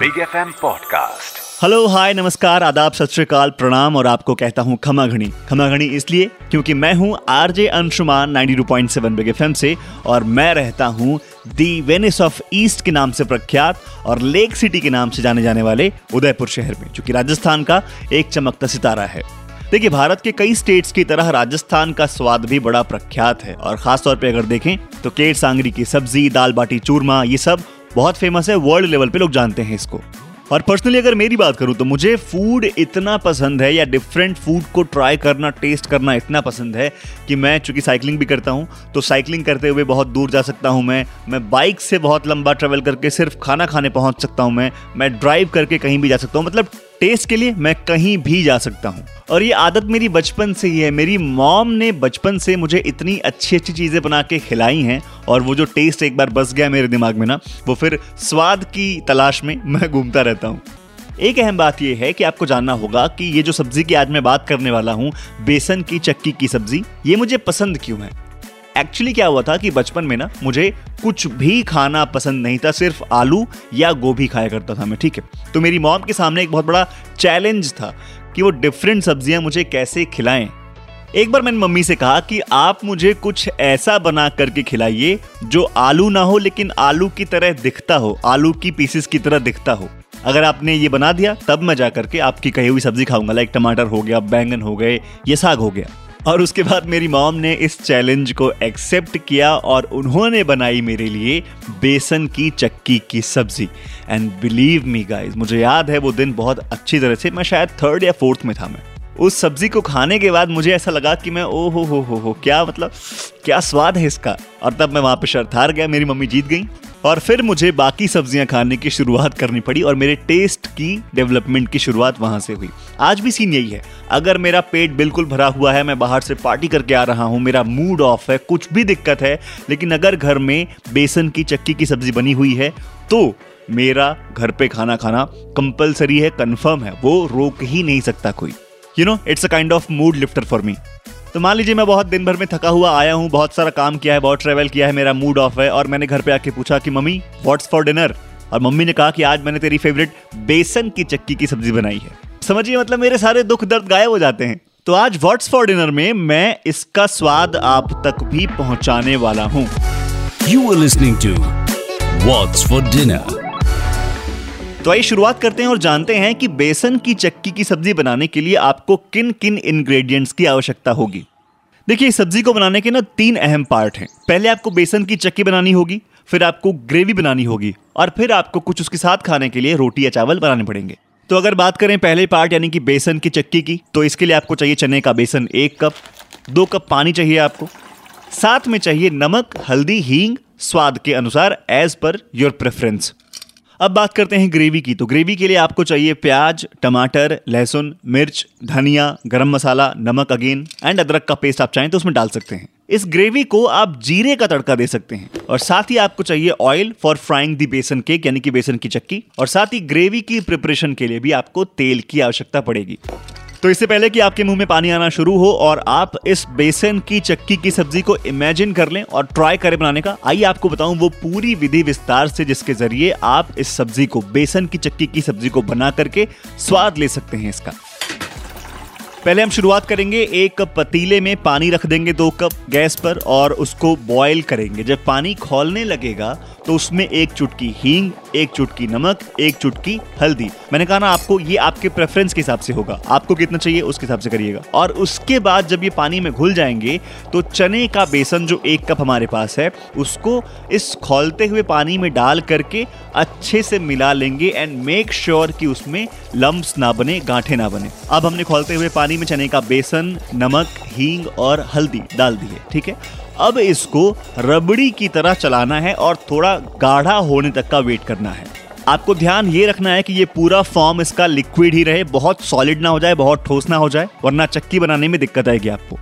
Big F M podcast hello hi नमस्कार, आदाब, सत प्रणाम और आपको कहता हूँ खमा घनी खमा घनी इसलिए क्योंकि मैं हूँ आरजे अंशुमान 92.7 बिग एफएम से और मैं रहता हूँ दी वेनिस ऑफ़ ईस्ट के नाम से प्रख्यात और लेक सिटी के नाम से जाने जाने वाले उदयपुर शहर में, जो कि राजस्थान का एक चमकता सितारा है। देखिए, भारत के कई स्टेट्स की तरह राजस्थान का स्वाद भी बड़ा प्रख्यात है और खास तौर पे अगर देखें तो केट सांगरी की सब्ज़ी, दाल बाटी, चूरमा, ये सब बहुत फ़ेमस है वर्ल्ड लेवल पे लोग जानते हैं इसको। और पर्सनली अगर मेरी बात करूँ तो मुझे फ़ूड इतना पसंद है या डिफरेंट फ़ूड को ट्राई करना टेस्ट करना इतना पसंद है कि मैं चूँकि साइकिलिंग भी करता हूँ तो साइकिलिंग करते हुए बहुत दूर जा सकता हूँ मैं। मैं बाइक से बहुत लंबा ट्रेवल करके सिर्फ़ खाना खाने पहुँच सकता हूँ मैं। मैं ड्राइव करके कहीं भी जा सकता हूँ मतलब टेस्ट के लिए मैं कहीं भी जा सकता हूँ। और ये आदत मेरी बचपन से ही है। मेरी मॉम ने बचपन से मुझे इतनी अच्छी अच्छी चीज़ें बना के खिलाई हैं और वो जो टेस्ट एक बार बस गया मेरे दिमाग में ना, वो फिर स्वाद की तलाश में मैं घूमता रहता हूँ। एक अहम बात यह है कि आपको जानना होगा कि ये जो सब्ज़ी की आज मैं बात करने वाला हूँ, बेसन की चक्की की सब्ज़ी, ये मुझे पसंद क्यों है? एक्चुअली क्या हुआ था कि बचपन में ना, मुझे कुछ भी खाना पसंद नहीं था, सिर्फ़ आलू या गोभी खाया करता था मैं, ठीक है? तो मेरी मॉम के सामने एक बहुत बड़ा चैलेंज था कि वो डिफरेंट सब्ज़ियाँ मुझे कैसे खिलाएँ। एक बार मैंने मम्मी से कहा कि आप मुझे कुछ ऐसा बना करके खिलाइए जो आलू ना हो, लेकिन आलू की तरह दिखता हो, आलू की पीसेस की तरह दिखता हो। अगर आपने ये बना दिया, तब मैं जाकर के आपकी कही हुई सब्ज़ी खाऊँगा लाइक टमाटर हो गया, बैंगन हो गए, ये साग हो गया। और उसके बाद मेरी मॉम ने इस चैलेंज को एक्सेप्ट किया और उन्होंने बनाई मेरे लिए बेसन की चक्की की सब्ज़ी। एंड बिलीव मी गाइस मुझे याद है वो दिन बहुत अच्छी तरह से, मैं शायद थर्ड या फोर्थ में था मैं। उस सब्ज़ी को खाने के बाद मुझे ऐसा लगा कि मैं ओ हो हो हो हो, क्या मतलब क्या स्वाद है इसका? और तब मैं वहाँ पे शर्त हार गया, मेरी मम्मी जीत गई। और फिर मुझे बाकी सब्ज़ियाँ खाने की शुरुआत करनी पड़ी और मेरे टेस्ट की डेवलपमेंट की शुरुआत वहाँ से हुई। आज भी सीन यही है। अगर मेरा पेट बिल्कुल भरा हुआ है, मैं बाहर से पार्टी करके आ रहा हूँ, मेरा मूड ऑफ़ है, कुछ भी दिक्कत है, लेकिन अगर घर में बेसन की, चक्की की सब्ज़ी बनी हुई है तो मेरा घर पे खाना खाना कंपलसरी है कंफर्म है, वो रोक ही नहीं सकता कोई। You know it's a kind of mood lifter for me तो मान लीजिए मैं बहुत दिन भर में थका हुआ आया हूँ, बहुत सारा काम किया है, बहुत ट्रेवल किया है, मेरा मूड ऑफ़ है और मैंने घर पे आके पूछा कि, मम्मी व्हाट्स फॉर डिनर और मम्मी ने कहा कि, आज मैंने तेरी फेवरेट बेसन की चक्की की सब्ज़ी बनाई है. समझिए मतलब मेरे सारे दुख दर्द गायब हो जाते हैं। तो आज व्हाट्स फॉर डिनर में मैं इसका स्वाद आप तक भी पहुँचाने वाला हूँ। You are listening to what's for dinner तो आइए शुरुआत करते हैं और जानते हैं कि बेसन की चक्की की सब्ज़ी बनाने के लिए आपको किन किन इंग्रेडिएंट्स की आवश्यकता होगी। देखिए, इस सब्ज़ी को बनाने के ना तीन अहम पार्ट हैं। पहले आपको बेसन की चक्की बनानी होगी, फिर आपको ग्रेवी बनानी होगी और फिर आपको कुछ उसके साथ खाने के लिए रोटी या चावल बनाने पड़ेंगे। तो अगर बात करें पहले पार्ट यानी कि बेसन की चक्की की तो इसके लिए आपको चाहिए चने का बेसन एक कप, दो कप पानी चाहिए आपको। साथ में चाहिए नमक, हल्दी, हींग, स्वाद के अनुसार एज पर योर प्रेफरेंस अब बात करते हैं ग्रेवी की। तो ग्रेवी के लिए आपको चाहिए प्याज, टमाटर, लहसुन, मिर्च, धनिया, गरम मसाला, नमक अगेन एंड अदरक का पेस्ट आप चाहें तो उसमें डाल सकते हैं। इस ग्रेवी को आप जीरे का तड़का दे सकते हैं और साथ ही आपको चाहिए ऑयल फॉर फ्राइंग दी बेसन केक यानी कि बेसन की चक्की। और साथ ही ग्रेवी की प्रिपरेशन के लिए भी आपको तेल की आवश्यकता पड़ेगी। तो इससे पहले कि आपके मुँह में पानी आना शुरू हो और आप इस बेसन की, चक्की की सब्ज़ी को इमेजिन कर लें और ट्राई करें बनाने का, आइए आपको बताऊँ वो पूरी विधि विस्तार से जिसके ज़रिए आप इस सब्ज़ी को, बेसन की, चक्की की सब्ज़ी को बना करके स्वाद ले सकते हैं इसका। पहले हम शुरुआत करेंगे, एक पतीले में पानी रख देंगे दो कप गैस पर और उसको बॉयल करेंगे। जब पानी खोलने लगेगा तो उसमें एक चुटकी हींग, एक चुटकी नमक, एक चुटकी हल्दी। मैंने कहा ना, आपको ये आपके प्रेफरेंस के हिसाब से होगा। आपको कितना चाहिए, उसके हिसाब से करिएगा। और उसके बाद जब ये पानी में घुल जाएँगे तो चने का बेसन जो एक कप हमारे पास है, उसको इस खोलते हुए पानी में डाल करके अच्छे से मिला लेंगे एंड मेक श्योर कि उसमें लम्ब ना बने, गांठे ना बने। अब हमने खोलते हुए पानी में चने का बेसन, नमक, हींग और हल्दी डाल दिए ठीक है? अब इसको रबड़ी की तरह चलाना है और थोड़ा गाढ़ा होने तक का वेट करना है। आपको ध्यान ये रखना है कि ये पूरा फॉर्म इसका लिक्विड ही रहे, बहुत सॉलिड ना हो जाए, बहुत ठोस ना हो जाए, वरना चक्की बनाने में दिक्कत आएगी आपको।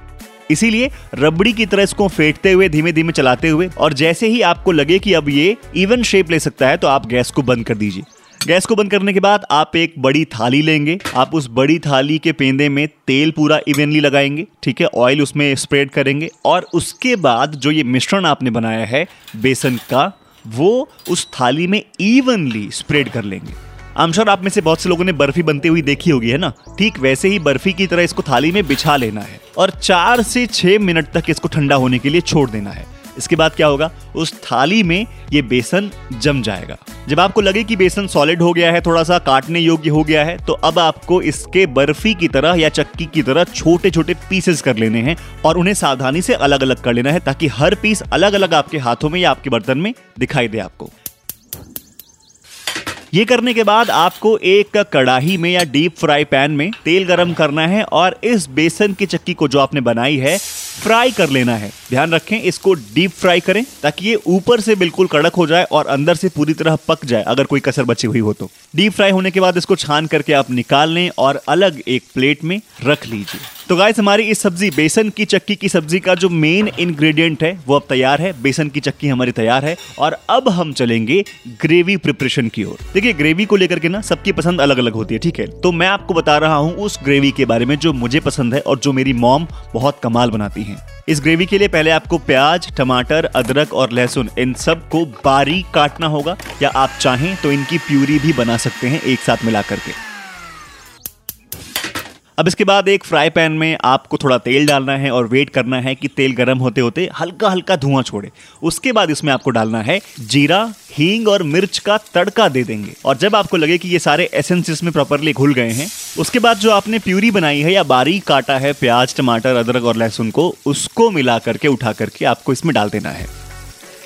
इसीलिए रबड़ी की तरह इसको फेंटते हुए धीमे धीमे चलाते हुए, और जैसे ही आपको लगे कि अब ये इवन शेप ले सकता है तो आप गैस को बंद कर दीजिए। गैस को बंद करने के बाद आप एक बड़ी थाली लेंगे। आप उस बड़ी थाली के पेंदे में तेल पूरा इवनली लगाएँगे, ठीक है? ऑयल उसमें स्प्रेड करेंगे और उसके बाद जो ये मिश्रण आपने बनाया है, बेसन का, वो उस थाली में इवनली स्प्रेड कर लेंगे। आमशोर आप में से बहुत से लोगों ने बर्फ़ी बनती हुई देखी होगी, है ना? ठीक वैसे ही बर्फ़ी की तरह इसको थाली में बिछा लेना है और चार से छह मिनट तक इसको ठंडा होने के लिए छोड़ देना है। इसके बाद क्या होगा? उस थाली में ये बेसन जम जाएगा। जब आपको लगे कि बेसन सॉलिड हो गया है थोड़ा सा काटने योग्य हो गया है तो अब आपको इसके बर्फ़ी की तरह या चक्की की तरह छोटे छोटे पीसेस कर लेने हैं और उन्हें सावधानी से अलग अलग कर लेना है ताकि हर पीस अलग अलग आपके हाथों में या आपके बर्तन में दिखाई दे आपको। ये करने के बाद आपको एक कड़ाही में या डीप फ्राई पैन में तेल गरम करना है और इस बेसन की चक्की को जो आपने बनाई है फ्राई कर लेना है। ध्यान रखें, इसको डीप फ्राई करें ताकि ये ऊपर से बिल्कुल कड़क हो जाए और अंदर से पूरी तरह पक जाए, अगर कोई कसर बची हुई हो तो। डीप फ्राई होने के बाद इसको छान करके आप निकाल लें और अलग एक प्लेट में रख लीजिए। तो गाइस हमारी इस सब्ज़ी, बेसन की चक्की की सब्ज़ी का जो मेन इंग्रेडिएंट है, वो अब तैयार है। बेसन की चक्की हमारी तैयार है और अब हम चलेंगे ग्रेवी प्रिपरेशन की ओर। देखिए ग्रेवी को लेकर के ना सबकी पसंद अलग अलग होती है, ठीक है? तो मैं आपको बता रहा हूँ उस ग्रेवी के बारे में जो मुझे पसंद है और जो मेरी मॉम बहुत कमाल बनाती है। इस ग्रेवी के लिए पहले आपको प्याज, टमाटर, अदरक और लहसुन, इन सबको बारीक काटना होगा, या आप चाहें तो इनकी प्यूरी भी बना सकते हैं एक साथ मिला करके अब इसके बाद एक फ्राई पैन में आपको थोड़ा तेल डालना है और वेट करना है कि तेल गर्म होते होते हल्का हल्का धुआँ छोड़े। उसके बाद इसमें आपको डालना है जीरा, हींग और मिर्च का तड़का दे देंगे। और जब आपको लगे कि ये सारे एसेंस इसमें प्रॉपरली घुल गए हैं उसके बाद जो आपने प्यूरी बनाई है या बारीक काटा है, प्याज, टमाटर, अदरक और लहसुन को, उसको मिला करके, उठा करके आपको इसमें डाल देना है।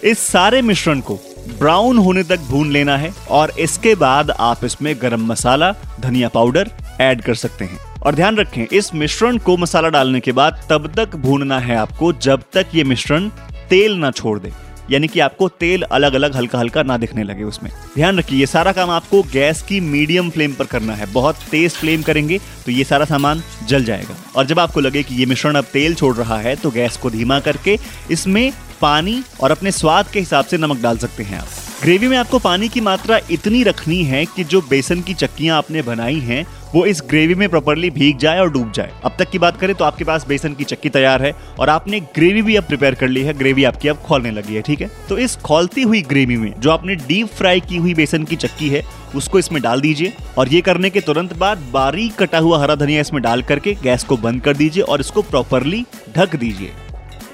इस सारे मिश्रण को ब्राउन होने तक भून लेना है और इसके बाद आप इसमें गरम मसाला, धनिया पाउडर ऐड कर सकते हैं। और ध्यान रखें, इस मिश्रण को मसाला डालने के बाद तब तक भूनना है आपको जब तक ये मिश्रण तेल ना छोड़ दे। यानी कि आपको तेल अलग अलग हल्का हल्का ना दिखने लगे उसमें। ध्यान रखिए, ये सारा काम आपको गैस की मीडियम फ्लेम पर करना है। बहुत तेज फ्लेम करेंगे तो ये सारा सामान जल जाएगा। और जब आपको लगे कि ये मिश्रण अब तेल छोड़ रहा है तो गैस को धीमा करके इसमें पानी और अपने स्वाद के हिसाब से नमक डाल सकते हैं आप। ग्रेवी में आपको पानी की मात्रा इतनी रखनी है कि जो बेसन की चक्कियाँ आपने बनाई हैं वो इस ग्रेवी में प्रॉपरली भीग जाए और डूब जाए। अब तक की बात करें तो आपके पास बेसन की चक्की तैयार है और आपने ग्रेवी भी अब प्रिपेयर कर ली है। ग्रेवी आपकी अब खोलने लगी है, ठीक है? तो इस खोलती हुई ग्रेवी में जो आपने डीप फ्राई की हुई बेसन की चक्की है, उसको इसमें डाल दीजिए और ये करने के तुरंत बाद बारीक कटा हुआ हरा धनिया इसमें डाल करके गैस को बंद कर दीजिए और इसको प्रॉपरली ढक दीजिए।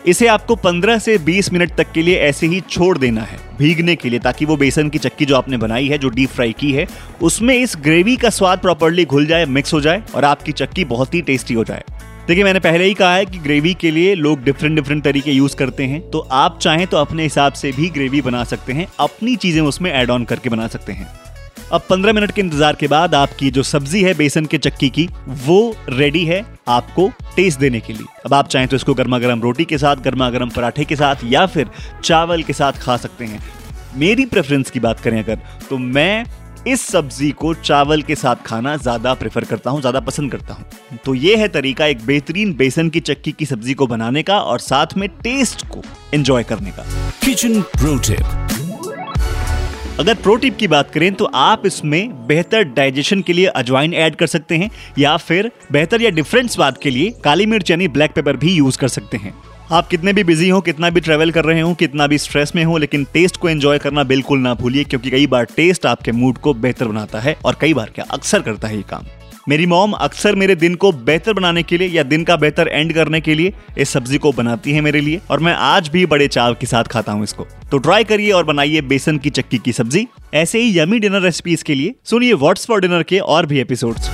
इसे आपको 15 से 20 मिनट तक के लिए ऐसे ही छोड़ देना है, भीगने के लिए, ताकि वो बेसन की चक्की जो आपने बनाई है, जो डीप फ्राई की है, उसमें इस ग्रेवी का स्वाद प्रॉपरली घुल जाए मिक्स हो जाए, और आपकी चक्की बहुत ही टेस्टी हो जाए। देखिए, मैंने पहले ही कहा है कि ग्रेवी के लिए लोग डिफरेंट डिफरेंट तरीके यूज़ करते हैं तो आप चाहें तो अपने हिसाब से भी ग्रेवी बना सकते हैं, अपनी चीज़ें उसमें एड ऑन करके बना सकते हैं। अब 15 मिनट के इंतज़ार के बाद आपकी जो सब्ज़ी है बेसन के चक्की की, वो रेडी है आपको टेस्ट देने के लिए। अब आप चाहें तो इसको गर्मा गर्म रोटी के साथ गर्मा गर्म पराठे के साथ या फिर चावल के साथ खा सकते हैं। मेरी प्रेफरेंस की बात करें अगर तो मैं इस सब्ज़ी को चावल के साथ खाना ज़्यादा प्रेफर करता हूँ, ज़्यादा पसंद करता हूँ। तो ये है तरीका एक बेहतरीन बेसन की चक्की की सब्ज़ी को बनाने का और साथ में टेस्ट को एंजॉय करने का। किचन प्रो टिप अगर प्रो टिप की बात करें तो आप इसमें बेहतर डाइजेशन के लिए अजवाइन ऐड कर सकते हैं, या फिर बेहतर या डिफरेंट स्वाद के लिए काली मिर्च यानी ब्लैक पेपर भी यूज़ कर सकते हैं। आप कितने भी बिज़ी हो, कितना भी ट्रेवल कर रहे हो, कितना भी स्ट्रेस में हो, लेकिन टेस्ट को एंजॉय करना बिल्कुल ना भूलिए, क्योंकि कई बार टेस्ट आपके मूड को बेहतर बनाता है और कई बार क्या अक्सर करता है ये काम। मेरी मॉम अक्सर मेरे दिन को बेहतर बनाने के लिए या दिन का बेहतर एंड करने के लिए इस सब्ज़ी को बनाती है मेरे लिए और मैं आज भी बड़े चाव के साथ खाता हूँ इसको तो ट्राई करिए और बनाइए बेसन की चक्की की सब्ज़ी ऐसे ही यमी डिनर रेसिपीज़ के लिए सुनिए व्हाट्स फॉर डिनर के और भी episodes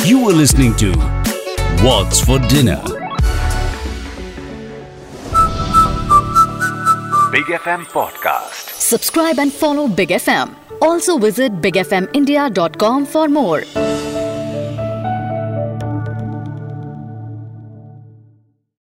You are listening to What's for Dinner. Big FM Podcast. Subscribe and follow Big FM. Also visit bigfmindia.com for more.